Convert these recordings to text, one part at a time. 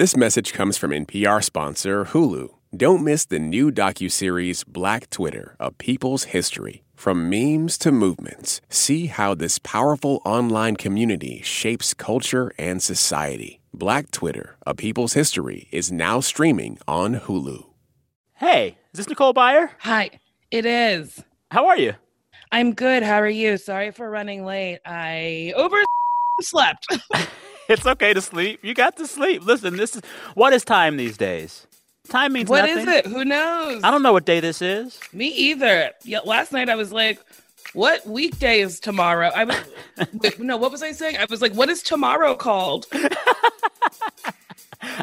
This message comes from NPR sponsor Hulu. Don't miss the new docuseries Black Twitter, A People's History. From memes to movements, see how this powerful online community shapes culture and society. Black Twitter, A People's History is now streaming on Hulu. Hey, is this Nicole Byer? Hi, it is. How are you? I'm good. How are you? Sorry for running late. I over slept. it's okay to sleep. You got to sleep. Listen, this is what is time these days? Time means What nothing. is it? Who knows? I don't know what day this is. Me either. Yeah, last night I was like, "What weekday is tomorrow?" I was wait, no. What was I saying? I was like, "What is tomorrow called?"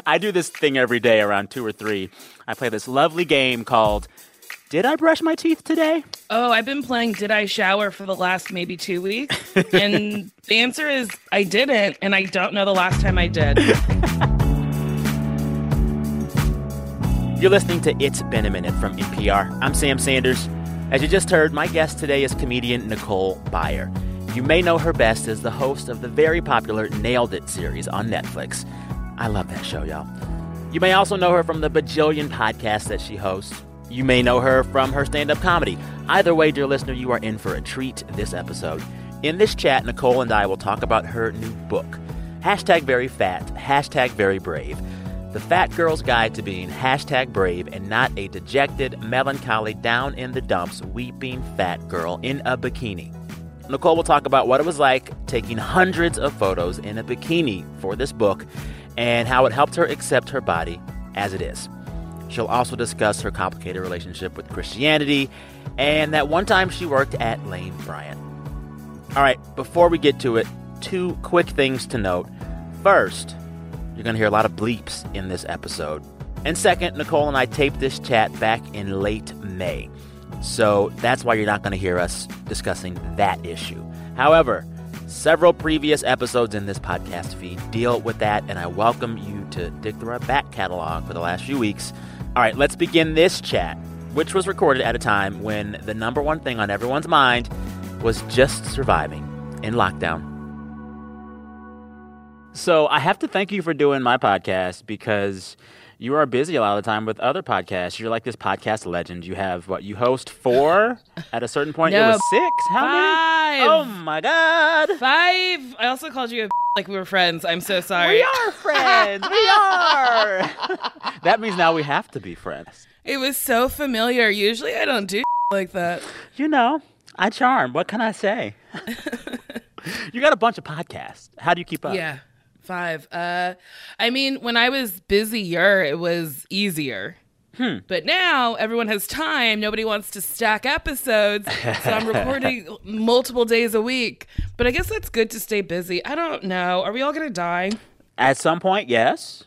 I do this thing every day around two or three. I play this lovely game called Did I Brush My Teeth Today? Oh, I've been playing Did I Shower for the last maybe two weeks, and the answer is I didn't, and I don't know the last time I did. You're listening to It's Been a Minute from NPR. I'm Sam Sanders. As you just heard, my guest today is comedian Nicole Byer. You may know her best as the host of the very popular Nailed It series on Netflix. I love that show, y'all. You may also know her from the bajillion podcasts that she hosts. You may know her from her stand up comedy. Either way, dear listener, you are in for a treat this episode. In this chat, Nicole and I will talk about her new book. Hashtag very fat, hashtag very brave. The Fat Girl's Guide to Being Hashtag Brave and Not a Dejected, Melancholy, Down in the Dumps, Weeping Fat Girl in a Bikini. Nicole will talk about what it was like taking hundreds of photos in a bikini for this book and how it helped her accept her body as it is. She'll also discuss her complicated relationship with Christianity and that one time she worked at Lane Bryant. All right, before we get to it, two quick things to note. First, you're going to hear a lot of bleeps in this episode. And second, Nicole and I taped this chat back in late May. So that's why you're not going to hear us discussing that issue. However, several previous episodes in this podcast feed deal with that, and I welcome you to dig through our back catalog for the last few weeks. All right, let's begin this chat, which was recorded at a time when the number one thing on everyone's mind was just surviving in lockdown. So I have to thank you for doing my podcast because you are busy a lot of the time with other podcasts. You're like this podcast legend. You have what you host four at a certain point. No, it was six. How five. many? Oh my god. Five. I also called you a like we were friends. I'm so sorry. We are friends. we are. that means now we have to be friends. It was so familiar. Usually I don't do like that. You know, I charm. What can I say? you got a bunch of podcasts. How do you keep up? Yeah. Five. Uh I mean, when I was busier, it was easier. Hmm. But now everyone has time. Nobody wants to stack episodes. So I'm recording multiple days a week. But I guess that's good to stay busy. I don't know. Are we all going to die? At some point, yes.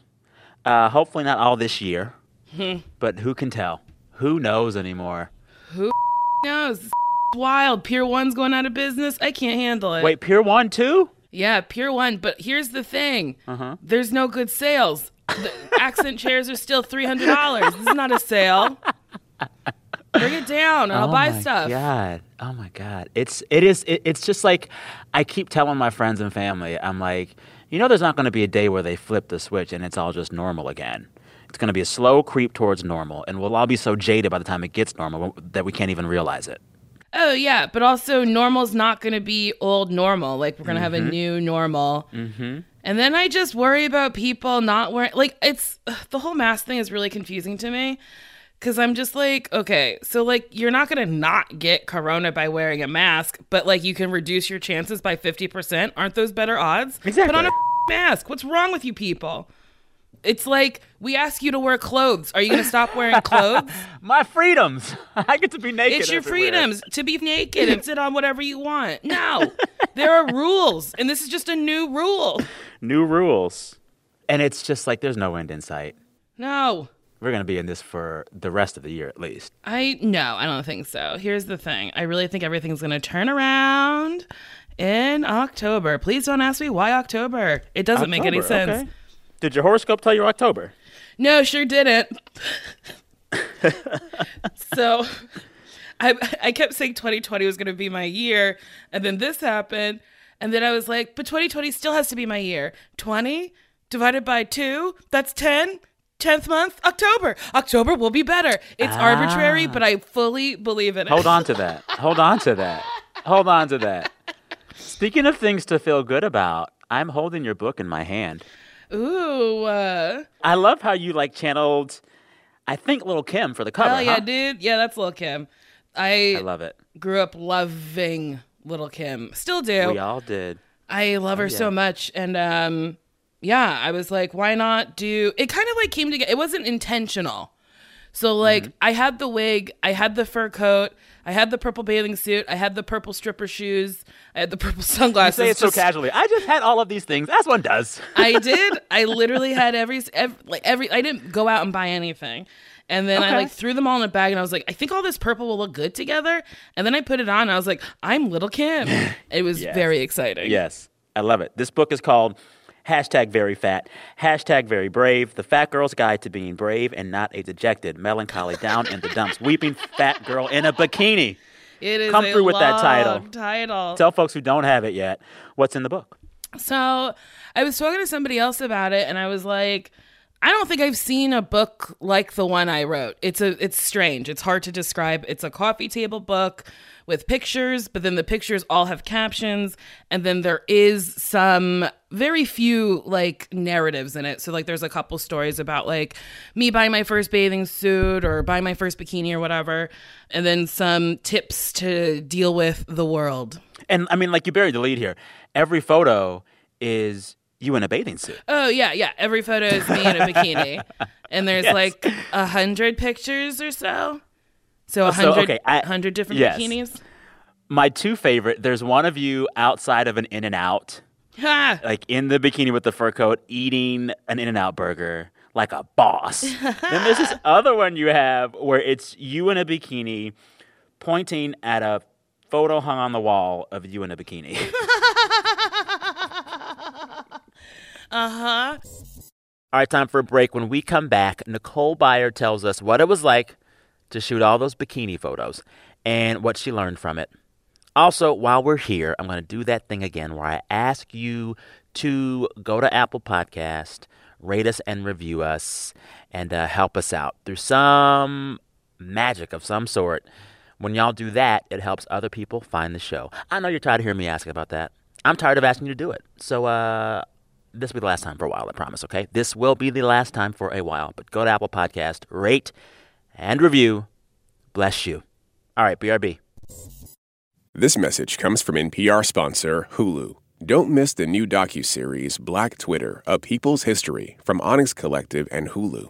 Uh, hopefully not all this year. but who can tell? Who knows anymore? Who knows? This wild. Pier 1's going out of business. I can't handle it. Wait, Pier 1 too? Yeah, Pier 1. But here's the thing Uh-huh. there's no good sales. The accent chairs are still $300. This is not a sale. Bring it down and I'll oh buy my stuff. God. Oh my God. It's it is it, it's just like I keep telling my friends and family, I'm like, you know there's not gonna be a day where they flip the switch and it's all just normal again. It's gonna be a slow creep towards normal, and we'll all be so jaded by the time it gets normal that we can't even realize it. Oh yeah, but also normal's not going to be old normal. Like we're going to have a Mm-hmm. new normal. Mm-hmm. And then I just worry about people not wearing like it's ugh, the whole mask thing is really confusing to me cuz I'm just like, okay, so like you're not going to not get corona by wearing a mask, but like you can reduce your chances by 50%. Aren't those better odds? Exactly. Put on a mask. What's wrong with you people? It's like we ask you to wear clothes. Are you going to stop wearing clothes? My freedoms. I get to be naked. It's your everywhere. freedoms to be naked and sit on whatever you want. No, there are rules, and this is just a new rule. New rules. And it's just like there's no end in sight. No, We're gonna be in this for the rest of the year at least. I no, I don't think so. Here's the thing: I really think everything's going to turn around in October. Please don't ask me why October. It doesn't make any sense. okay. Did your horoscope tell you October? No, sure didn't. so I I kept saying 2020 was going to be my year, and then this happened, and then I was like, but 2020 still has to be my year. 20, divided by two, that's 10. 10th month, October. October will be better. It's Ah. arbitrary, but I fully believe in it. Hold on to that. Hold on to that. Hold on to that. Speaking of things to feel good about, I'm holding your book in my hand. Ooh. Uh, I love how you like channeled, I think, Little Kim for the cover. hell yeah, huh? dude. Yeah, that's Little Kim. I, I love it. grew up loving Little Kim. Still do. We all did. I love her so much. And um yeah, I was like, why not do it kind of like came together. It wasn't intentional. So like Mm-hmm. I had the wig, I had the fur coat, I had the purple bathing suit, I had the purple stripper shoes, I had the purple sunglasses. Say it so casually. I just had all of these things, as one does. I did. I literally had every, every like every. I didn't go out and buy anything, and then I like threw them all in a bag, and I was like, I think all this purple will look good together. And then I put it on, and I was like, I'm Little Kim. It was Yes. very exciting. Yes, I love it. This book is called hashtag very fat, hashtag very brave, the fat girl's guide to being brave and not a dejected, melancholy, down in the dumps, weeping fat girl in a bikini. It is Come through with that title. Title. Tell folks who don't have it yet what's in the book. So I was talking to somebody else about it, and I was like, I don't think I've seen a book like the one I wrote. It's a it's strange. It's hard to describe. It's a coffee table book with pictures, but then the pictures all have captions, and then there is some very few like narratives in it. So like there's a couple stories about like me buying my first bathing suit or buying my first bikini or whatever, and then some tips to deal with the world. And I mean, like you buried the lead here. Every photo is you in a bathing suit. Oh yeah, yeah. Every photo is me in a bikini, and there's Yes. like a hundred pictures or so. So a uh, So, hundred, okay, I- hundred different yes. bikinis. My two favorite, there's one of you outside of an In N Out, like in the bikini with the fur coat, eating an In N Out burger like a boss. then there's this other one you have where it's you in a bikini pointing at a photo hung on the wall of you in a bikini. Uh huh. All right, time for a break. When we come back, Nicole Byer tells us what it was like to shoot all those bikini photos and what she learned from it. Also, while we're here, I'm going to do that thing again where I ask you to go to Apple Podcast, rate us and review us, and uh, help us out through some magic of some sort. When y'all do that, it helps other people find the show. I know you're tired of hearing me ask about that. I'm tired of asking you to do it. So, uh, this will be the last time for a while, I promise, okay? This will be the last time for a while. But go to Apple Podcast, rate and review. Bless you. All right, BRB. This message comes from NPR sponsor Hulu. Don't miss the new docuseries Black Twitter: A People's History from Onyx Collective and Hulu.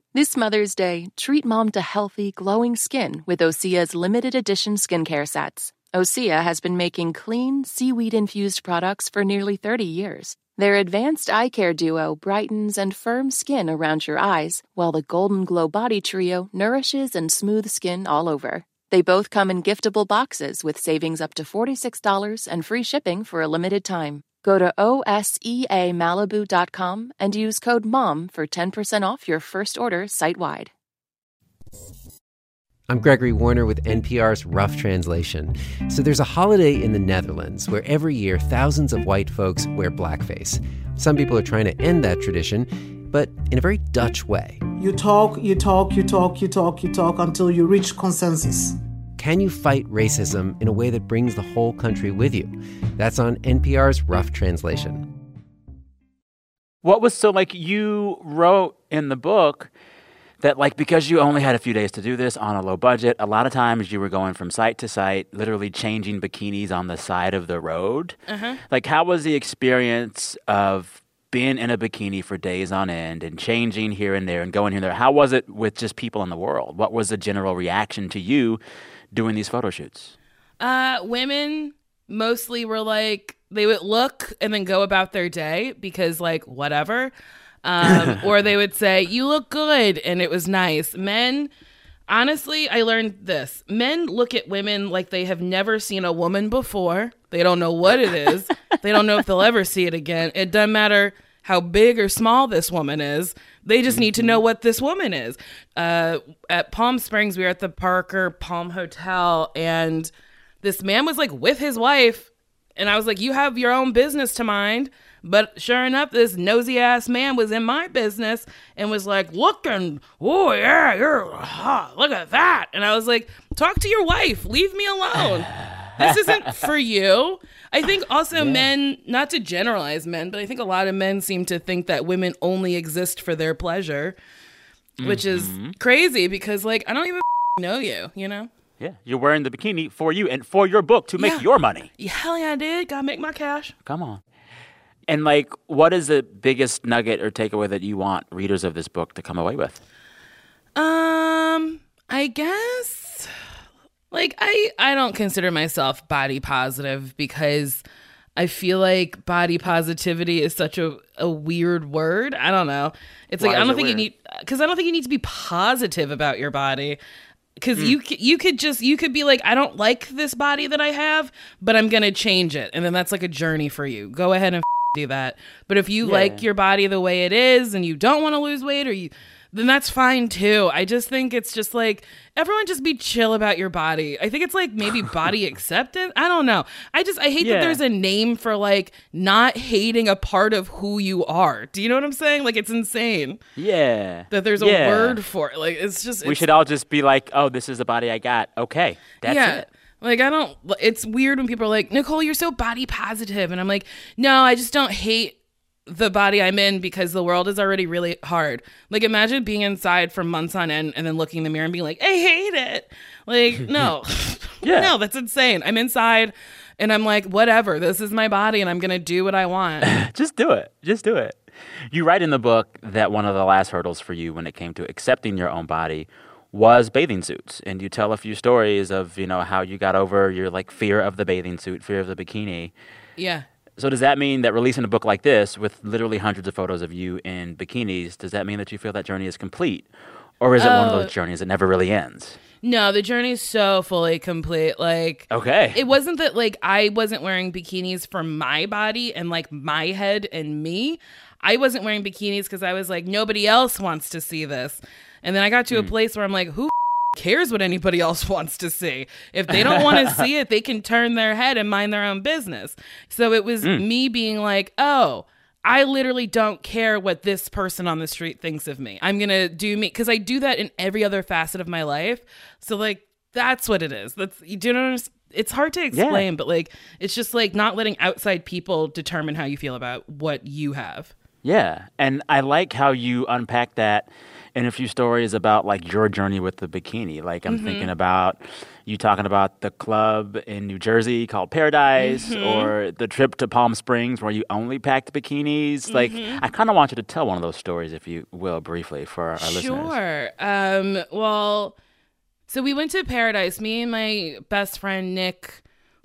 This Mother's Day, treat mom to healthy, glowing skin with Osea's limited edition skincare sets. Osea has been making clean, seaweed infused products for nearly 30 years. Their advanced eye care duo brightens and firms skin around your eyes, while the Golden Glow Body Trio nourishes and smooths skin all over. They both come in giftable boxes with savings up to $46 and free shipping for a limited time. Go to E OSEAMalibu.com and use code MOM for 10% off your first order site wide. I'm Gregory Warner with NPR's Rough Translation. So there's a holiday in the Netherlands where every year thousands of white folks wear blackface. Some people are trying to end that tradition, but in a very Dutch way. You talk, you talk, you talk, you talk, you talk until you reach consensus. Can you fight racism in a way that brings the whole country with you? That's on NPR's Rough Translation. What was so like you wrote in the book that like because you only had a few days to do this on a low budget, a lot of times you were going from site to site, literally changing bikinis on the side of the road. Uh-huh. Like how was the experience of being in a bikini for days on end and changing here and there and going here and there? How was it with just people in the world? What was the general reaction to you doing these photo shoots? Uh, women mostly were like they would look and then go about their day because like whatever. Um, or they would say, You look good. And it was nice. Men, honestly, I learned this men look at women like they have never seen a woman before. They don't know what it is, they don't know if they'll ever see it again. It doesn't matter how big or small this woman is. They just need to know what this woman is. Uh, at Palm Springs, we were at the Parker Palm Hotel, and this man was like with his wife. And I was like, You have your own business to mind. But sure enough, this nosy ass man was in my business and was like, looking, oh, yeah, you're hot. Look at that. And I was like, Talk to your wife. Leave me alone. This isn't for you. I think also men, not to generalize men, but I think a lot of men seem to think that women only exist for their pleasure, which is crazy because, like, I don't even know you, you know? Yeah, you're wearing the bikini for you and for your book to make Yeah. your money. Yeah, hell yeah, I did. Gotta make my cash. Come on. And like, what is the biggest nugget or takeaway that you want readers of this book to come away with? Um, I guess like I I don't consider myself body positive because I feel like body positivity is such a, a weird word. I don't know. It's like I don't think you need because I don't think you need to be positive about your body. Because Hmm. you you could just you could be like I don't like this body that I have, but I'm gonna change it, and then that's like a journey for you. Go ahead and do that. But if you Yeah. like your body the way it is and you don't want to lose weight or you then that's fine too. I just think it's just like everyone just be chill about your body. I think it's like maybe body acceptance. I don't know. I just I hate Yeah. that there's a name for like not hating a part of who you are. Do you know what I'm saying? Like it's insane Yeah. that there's a Yeah. word for it. Like it's just We should all just be like, oh, this is the body I got. Okay. That's yeah. it. Like I don't it's weird when people are like, "Nicole, you're so body positive." And I'm like, "No, I just don't hate the body I'm in because the world is already really hard." Like imagine being inside for months on end and then looking in the mirror and being like, "I hate it." Like, no. Yeah. no, that's insane. I'm inside and I'm like, "Whatever. This is my body and I'm going to do what I want." Just do it. Just do it. You write in the book that one of the last hurdles for you when it came to accepting your own body was bathing suits. And you tell a few stories of, you know, how you got over your like fear of the bathing suit, fear of the bikini. yeah. So does that mean that releasing a book like this with literally hundreds of photos of you in bikinis, does that mean that you feel that journey is complete? Or is it one of Oh. those journeys that never really ends? No, the journey is so fully complete. Like Okay. it wasn't that like I wasn't wearing bikinis for my body and like my head and me. I wasn't wearing bikinis because I was like, nobody else wants to see this. And then I got to a hmm. place where I'm like, who cares what anybody else wants to see? If they don't want to see it, they can turn their head and mind their own business. So it was mm. me being like, oh, I literally don't care what this person on the street thinks of me. I'm going to do me because I do that in every other facet of my life. So, like, that's what it is. That's, you do know, it's hard to explain, but like, it's just like not letting outside people determine how you feel about what you have. Yeah, and I like how you unpack that in a few stories about like your journey with the bikini. Like I'm thinking mm-hmm. about you talking about the club in New Jersey called Paradise mm-hmm. or the trip to Palm Springs where you only packed bikinis. Like mm-hmm. I kind of want you to tell one of those stories if you will briefly for our listeners. Sure. Um, well, so we went to Paradise, me and my best friend Nick,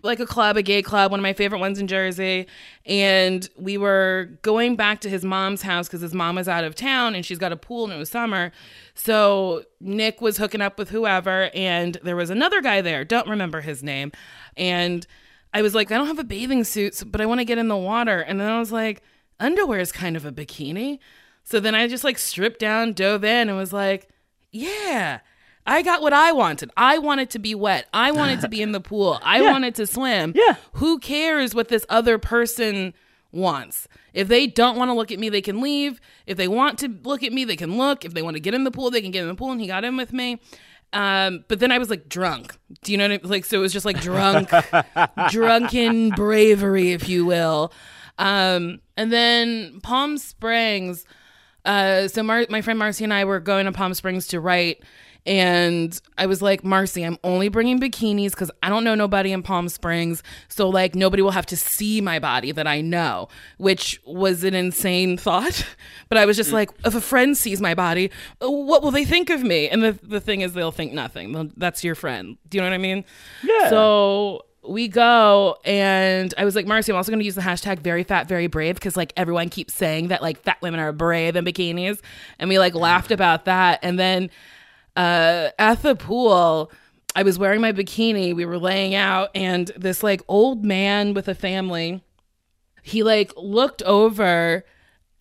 like a club, a gay club, one of my favorite ones in Jersey. And we were going back to his mom's house because his mom was out of town and she's got a pool and it was summer. So Nick was hooking up with whoever, and there was another guy there, don't remember his name. And I was like, I don't have a bathing suit, but I want to get in the water. And then I was like, underwear is kind of a bikini. So then I just like stripped down, dove in, and was like, yeah, I got what I wanted. I wanted to be wet. I wanted to be in the pool. I wanted to swim. Yeah. Who cares what this other person wants? If they don't want to look at me, they can leave. If they want to look at me, they can look. If they want to get in the pool, they can get in the pool. And he got in with me. Um, but then I was like drunk. Do you know what I mean? Like, so it was just like drunk, drunken bravery, if you will. Um, and then Palm Springs. Uh, so Mar- my friend Marcy and I were going to Palm Springs to write, and I was like, Marcy, I'm only bringing bikinis because I don't know nobody in Palm Springs, so like nobody will have to see my body that I know, which was an insane thought. But I was just mm. like, if a friend sees my body, uh, what will they think of me? And the the thing is, they'll think nothing. That's your friend. Do you know what I mean? Yeah. So we go and I was like, Marcy, I'm also going to use the hashtag very fat, very brave because like everyone keeps saying that like fat women are brave in bikinis. And we like laughed about that. And then uh, at the pool, I was wearing my bikini. We were laying out, and this like old man with a family, he like looked over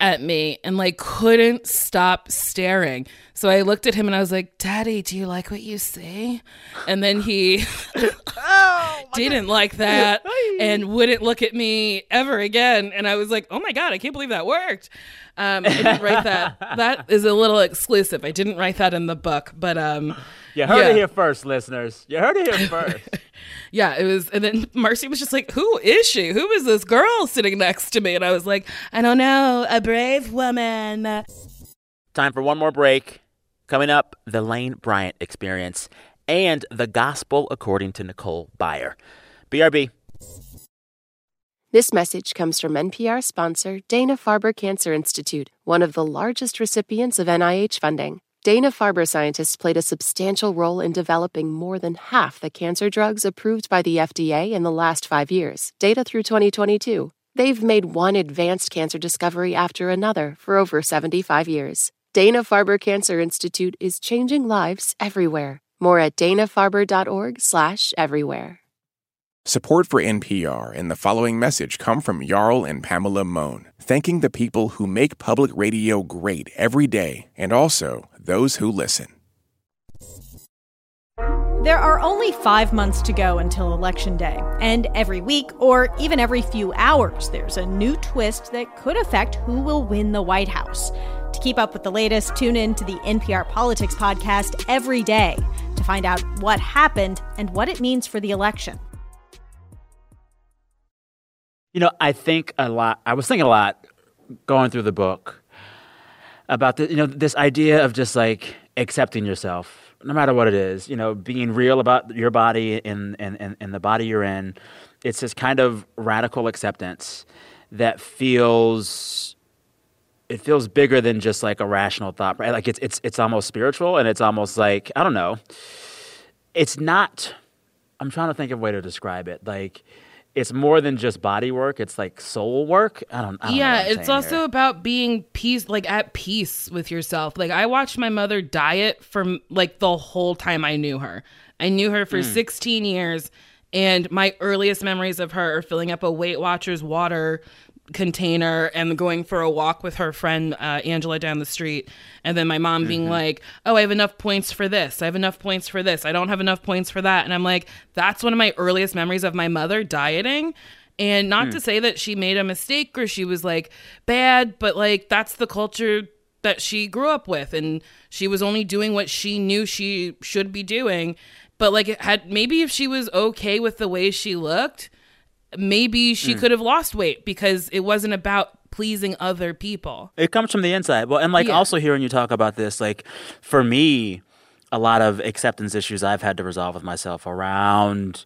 at me and like couldn't stop staring. So I looked at him and I was like, "Daddy, do you like what you see?" And then he oh, didn't like that and wouldn't look at me ever again. And I was like, "Oh my god, I can't believe that worked." Um, I didn't write that. That is a little exclusive. I didn't write that in the book, but um, you heard yeah. it here first, listeners. You heard it here first. Yeah, it was. And then Marcy was just like, "Who is she? Who is this girl sitting next to me?" And I was like, "I don't know, a brave woman." Time for one more break. Coming up, the Lane Bryant experience and the gospel according to Nicole Byer. BRB. This message comes from NPR sponsor Dana Farber Cancer Institute, one of the largest recipients of NIH funding. Dana Farber scientists played a substantial role in developing more than half the cancer drugs approved by the FDA in the last five years, data through 2022. They've made one advanced cancer discovery after another for over 75 years. Dana Farber Cancer Institute is changing lives everywhere. More at danafarber.org/everywhere. Support for NPR and the following message come from Jarl and Pamela Mohn, thanking the people who make public radio great every day and also those who listen. There are only five months to go until Election Day, and every week, or even every few hours, there's a new twist that could affect who will win the White House. To keep up with the latest, tune in to the NPR Politics podcast every day to find out what happened and what it means for the election. You know, I think a lot. I was thinking a lot going through the book about the, you know this idea of just like accepting yourself, no matter what it is. You know, being real about your body and and and, and the body you're in. It's this kind of radical acceptance that feels it feels bigger than just like a rational thought right like it's it's it's almost spiritual and it's almost like i don't know it's not i'm trying to think of a way to describe it like it's more than just body work. It's like soul work. I don't. I don't yeah, it's also here. about being peace, like at peace with yourself. Like I watched my mother diet from like the whole time I knew her. I knew her for mm. 16 years, and my earliest memories of her are filling up a Weight Watchers water container and going for a walk with her friend uh, Angela down the street. And then my mom mm-hmm. being like, Oh, I have enough points for this. I have enough points for this. I don't have enough points for that. And I'm like, That's one of my earliest memories of my mother dieting. And not mm. to say that she made a mistake or she was like bad, but like that's the culture that she grew up with. And she was only doing what she knew she should be doing. But like it had maybe if she was okay with the way she looked, maybe she mm. could have lost weight because it wasn't about pleasing other people. It comes from the inside. Well, and like yeah. also hearing you talk about this, like for me, a lot of acceptance issues I've had to resolve with myself around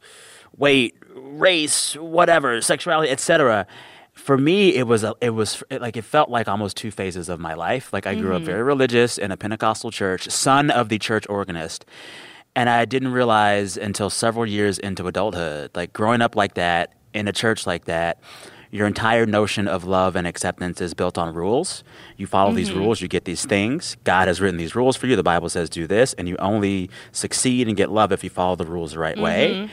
weight, race, whatever, sexuality, etc. For me, it was a, it was it, like it felt like almost two phases of my life. Like I grew mm-hmm. up very religious in a Pentecostal church, son of the church organist. And I didn't realize until several years into adulthood, like growing up like that in a church like that, your entire notion of love and acceptance is built on rules. You follow mm-hmm. these rules, you get these things. God has written these rules for you. The Bible says do this, and you only succeed and get love if you follow the rules the right mm-hmm. way.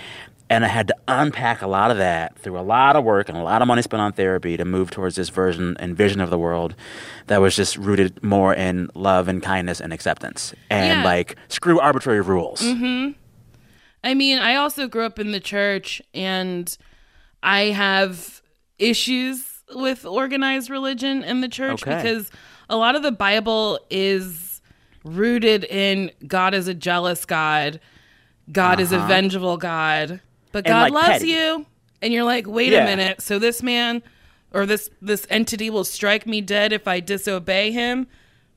And I had to unpack a lot of that through a lot of work and a lot of money spent on therapy to move towards this version and vision of the world that was just rooted more in love and kindness and acceptance and yeah. like screw arbitrary rules. Mm-hmm. I mean, I also grew up in the church and I have issues with organized religion in the church okay. because a lot of the Bible is rooted in God is a jealous God, God uh-huh. is a uh-huh. vengeful God, but God like loves petty. you. And you're like, wait yeah. a minute. So this man or this this entity will strike me dead if I disobey him,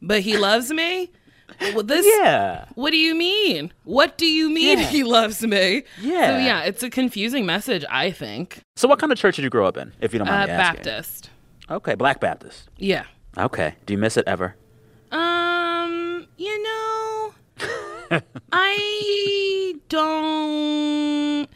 but he loves me? Well, this yeah. what do you mean? What do you mean yeah. he loves me? Yeah. so yeah it's a confusing message i think. So what kind of church did you grow up in if you don't mind uh, me asking? baptist. Okay black baptist. Yeah. Okay. Do you miss it ever? Um you know i don't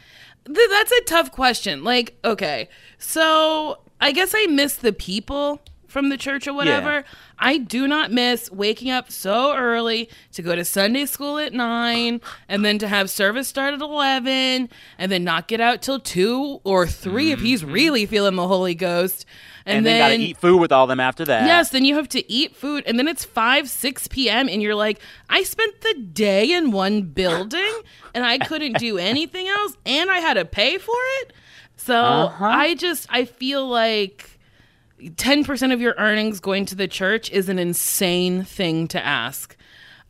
Th- that's a tough question. Like, okay, so I guess I miss the people from the church or whatever. Yeah. I do not miss waking up so early to go to Sunday school at nine and then to have service start at 11 and then not get out till two or 3 if he's really feeling the Holy Ghost. Mm-hmm. And, then, gotta eat food with all them after that. Yes, then you have to eat food, and then it's five, six p.m., and you're like, I spent the day in one building, and I couldn't do anything else, and I had to pay for it. So Uh-huh. I just, I feel like 10% of your earnings going to the church is an insane thing to ask.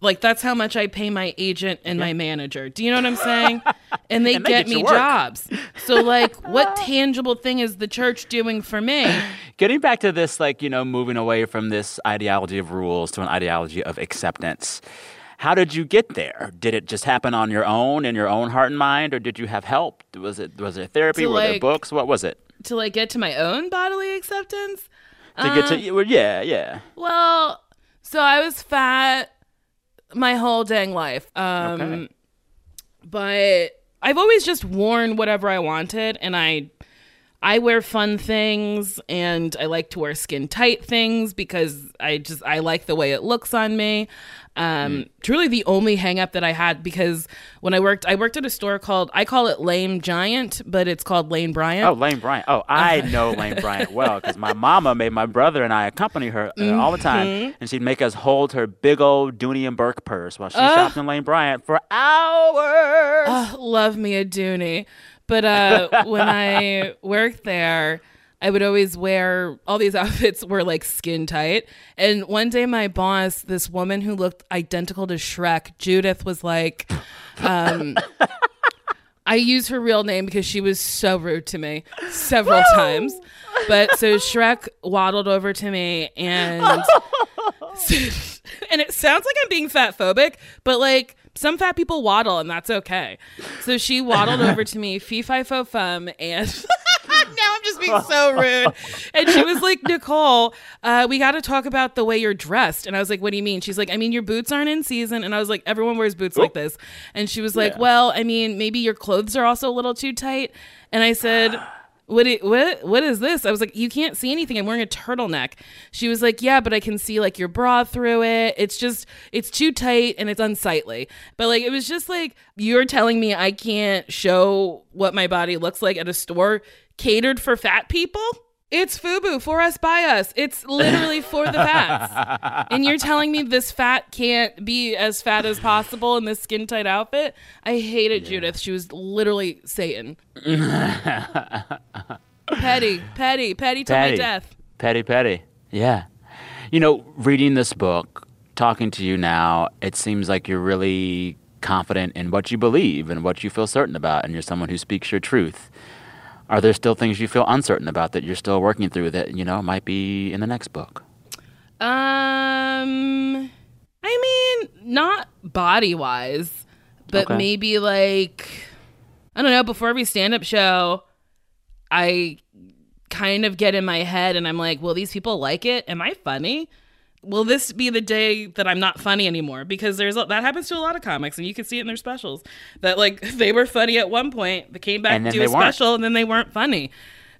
Like, that's how much I pay my agent and my manager. Do you know what I'm saying? And they And they get get me jobs. So, like, what tangible thing is the church doing for me? Getting back to this, like, you know, moving away from this ideology of rules to an ideology of acceptance. How did you get there? Did it just happen on your own, in your own heart and mind, or did you have help? Was it was it therapy? Were there books? What was it? To, like, get to my own bodily acceptance? To get to well, yeah, yeah. Well, so I was fat my whole dang life. Um Okay. but I've always just worn whatever I wanted and I I wear fun things and I like to wear skin tight things because I just I like the way it looks on me. Um truly the only hang up that I had because when I worked I worked at a store called I call it Lame Giant, but it's called Lane Bryant. Oh, Lane Bryant. Oh, I know Lane Bryant well because my mama made my brother and I accompany her uh, all the time, Mm-hmm. and she'd make us hold her big old Dooney and Bourke purse while she shopped in Lane Bryant for hours. Oh, love me a Dooney. But uh, when I worked there, I would always wear all these outfits were like skin tight. And one day, my boss, this woman who looked identical to Shrek, Judith, was like, um, I use her real name because she was so rude to me several times. But so Shrek waddled over to me and and it sounds like I'm being fat phobic, but like some fat people waddle and that's okay. So she waddled over to me, fee fi fo fum, and now I'm just being so rude. And she was like, Nicole, uh, we got to talk about the way you're dressed. And I was like, What do you mean? She's like, I mean, your boots aren't in season. And I was like, Everyone wears boots like this. And she was like, Well, I mean, maybe your clothes are also a little too tight. And I said, what, it, what what is this? I was like, you can't see anything. I'm wearing a turtleneck. She was like, yeah, but I can see like your bra through it. It's just it's too tight and it's unsightly. But like it was just like you're telling me I can't show what my body looks like at a store catered for fat people. It's FUBU for us by us. It's literally for the fats. and you're telling me this fat can't be as fat as possible in this skin tight outfit? I hated Judith. She was literally Satan. petty, petty, petty till my death. Petty, petty. Yeah. You know, reading this book, talking to you now, it seems like you're really confident in what you believe and what you feel certain about, and you're someone who speaks your truth. Are there still things you feel uncertain about that you're still working through that, you know, might be in the next book? Um, I mean, not body wise, but Okay. maybe like, I don't know, before every stand up show, I kind of get in my head and I'm like, will these people like it? Am I funny? Will this be the day that I'm not funny anymore? Because there's a, that happens to a lot of comics, and you can see it in their specials. That like they were funny at one point, they came back to do a they weren't. special, and then they weren't funny.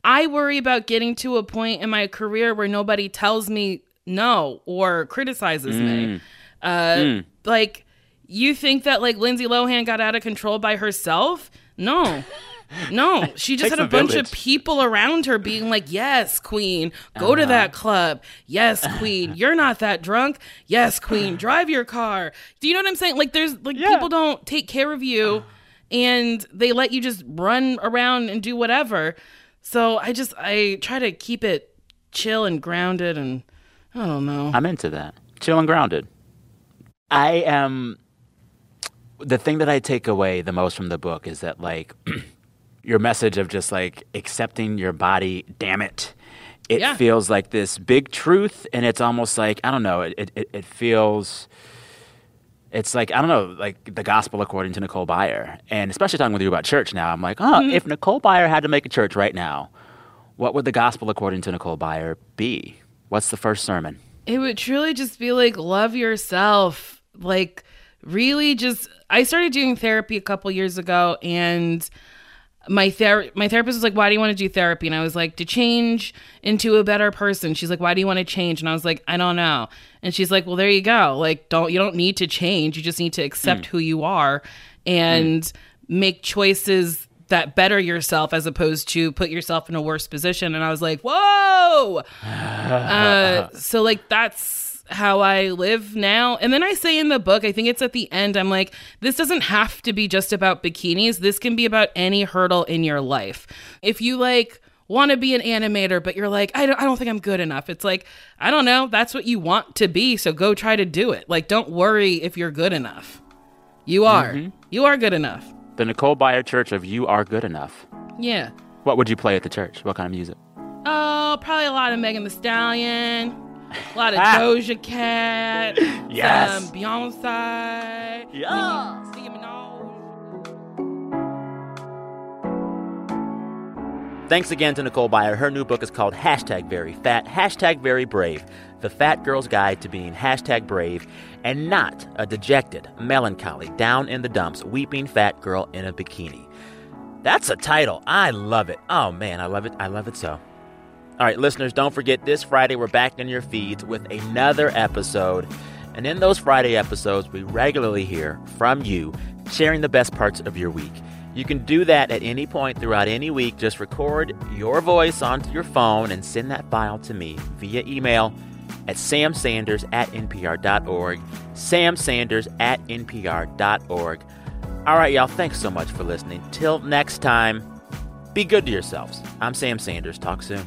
I worry about getting to a point in my career where nobody tells me no or criticizes me. Uh, Like, you think that like Lindsay Lohan got out of control by herself? No. No, she just had a a bunch village. of people around her being like, Yes, queen, go to uh-huh. that club. Yes, queen, you're not that drunk. Yes, queen, drive your car. Do you know what I'm saying? Like, there's like people don't take care of you and they let you just run around and do whatever. So I just, I try to keep it chill and grounded and I don't know. I'm into that. Chill and grounded. I am. The thing that I take away the most from the book is that, like, your message of just like accepting your body, damn it. It Yeah. feels like this big truth, and it's almost like, I don't know, it, it, it feels. It's like, I don't know, like the gospel according to Nicole Byer. And especially talking with you about church now, I'm like, oh, if Nicole Byer had to make a church right now, what would the gospel according to Nicole Byer be? What's the first sermon? It would truly just be like love yourself. Like really just I started doing therapy a couple years ago and my ther- my therapist was like, "Why do you want to do therapy?" And I was like, "To change into a better person." She's like, "Why do you want to change?" And I was like, "I don't know." And she's like, "Well, there you go. Like, don't you don't need to change. You just need to accept mm. who you are and mm. make choices that better yourself as opposed to put yourself in a worse position." And I was like, "Whoa!" uh, so like that's how I live now. And then I say in the book, I think it's at the end, I'm like, this doesn't have to be just about bikinis. This can be about any hurdle in your life. If you like, want to be an animator, but you're like, I don't, I don't think I'm good enough. It's like, I don't know. That's what you want to be. So go try to do it. Like, don't worry if you're good enough. You are. Mm-hmm. You are good enough. The Nicole Byer Church of You Are Good Enough. Yeah. What would you play at the church? What kind of music? Oh, probably a lot of Megan Thee Stallion. A lot of ah. Doja Cat. Yes. Um, Beyonce. Yeah. Thanks again to Nicole Byer. Her new book is called Hashtag Very Fat, Hashtag Very Brave The Fat Girl's Guide to Being Hashtag Brave and Not a Dejected, Melancholy, Down in the Dumps, Weeping Fat Girl in a Bikini. That's a title. I love it. Oh, man, I love it. I love it so. All right, listeners, don't forget this Friday we're back in your feeds with another episode. And in those Friday episodes, we regularly hear from you sharing the best parts of your week. You can do that at any point throughout any week. Just record your voice onto your phone and send that file to me via email at samsanders at npr.org. samsanders at npr.org. All right, y'all, thanks so much for listening. Till next time, be good to yourselves. I'm Sam Sanders. Talk soon.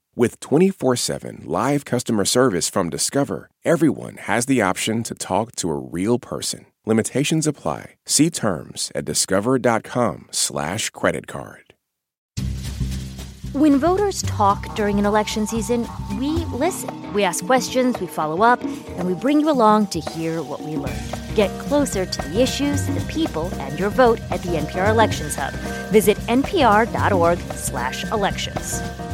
With 24 7 live customer service from Discover, everyone has the option to talk to a real person. Limitations apply. See terms at discover.com/slash credit card. When voters talk during an election season, we listen. We ask questions, we follow up, and we bring you along to hear what we learned. Get closer to the issues, the people, and your vote at the NPR Elections Hub. Visit npr.org/elections.